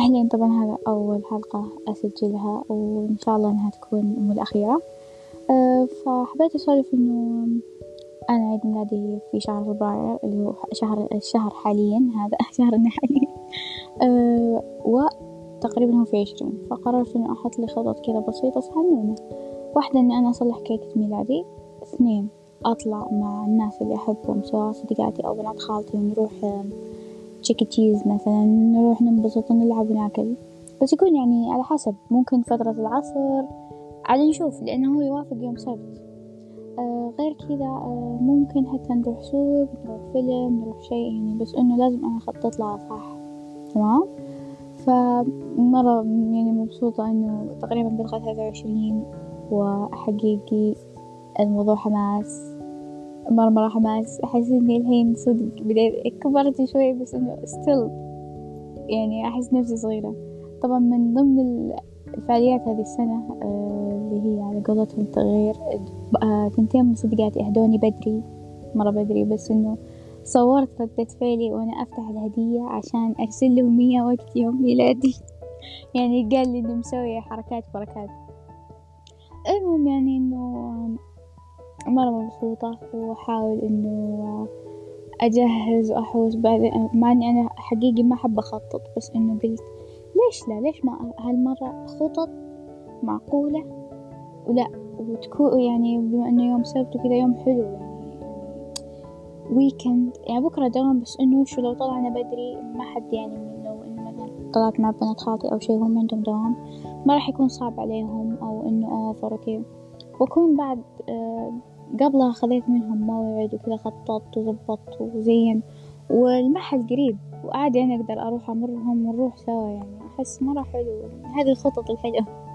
أهلين طبعا هذا أول حلقة أسجلها وإن شاء الله إنها تكون مو الأخيرة. أه فحبيت أسولف إنه أنا عيد ميلادي في شهر فبراير اللي هو شهر الشهر حاليا هذا شهرنا حاليا. أه وتقريبا هو في عشرين فقررت إنه أحط لي خطط كذا بسيطة صغنونة. واحدة إني أنا أصلح كيكة ميلادي اثنين أطلع مع الناس اللي أحبهم سواء صديقاتي أو بنات خالتي ونروح تشيكي تشيز مثلا نروح ننبسط ونلعب وناكل. بس يكون يعني على حسب ممكن فترة العصر على نشوف لأنه هو يوافق يوم سبت آه غير كذا آه ممكن حتى نروح سوق نروح فيلم نروح شيء يعني بس إنه لازم أنا أخطط لها صح. تمام؟ فمرة يعني مبسوطة إنه تقريبا بلغة ثلاثة وعشرين وحقيقي الموضوع حماس. مرة مرة حماس. أحس إني الحين صدق بديت كبرت شوي بس إنه ستيل يعني أحس نفسي صغيرة. طبعا من ضمن الفعاليات هذه السنة آه، اللي هي على قولتهم تغيير آه، تنتين من صديقاتي أهدوني بدري مرة بدري بس إنه صورت ردة فعلي وأنا أفتح الهدية عشان أرسل لهم هي وقت يوم ميلادي. يعني قال لي إنه مسوية حركات بركات. المهم يعني مرة مبسوطة وأحاول إنه أجهز وأحوس بعدين مع إني أنا حقيقي ما أحب أخطط بس إنه قلت ليش لا؟ ليش ما هالمرة خطط معقولة؟ ولا وتكون يعني بما إنه يوم سبت وكذا يوم حلو يعني ويكند يعني بكرة دوام بس إنه شو لو طلعنا بدري ما حد يعني لو إنه مثلا طلعت مع بنات خالتي أو شي هم عندهم دوام ما راح يكون صعب عليهم أو إنه أوفر وكذا وأكون بعد آه قبلها خذيت منهم موعد وكذا خططت وظبطت وزين والمحل قريب وعادي أنا أقدر أروح أمرهم ونروح سوا يعني. أحس مرة حلو. هذه الخطط الحلوة.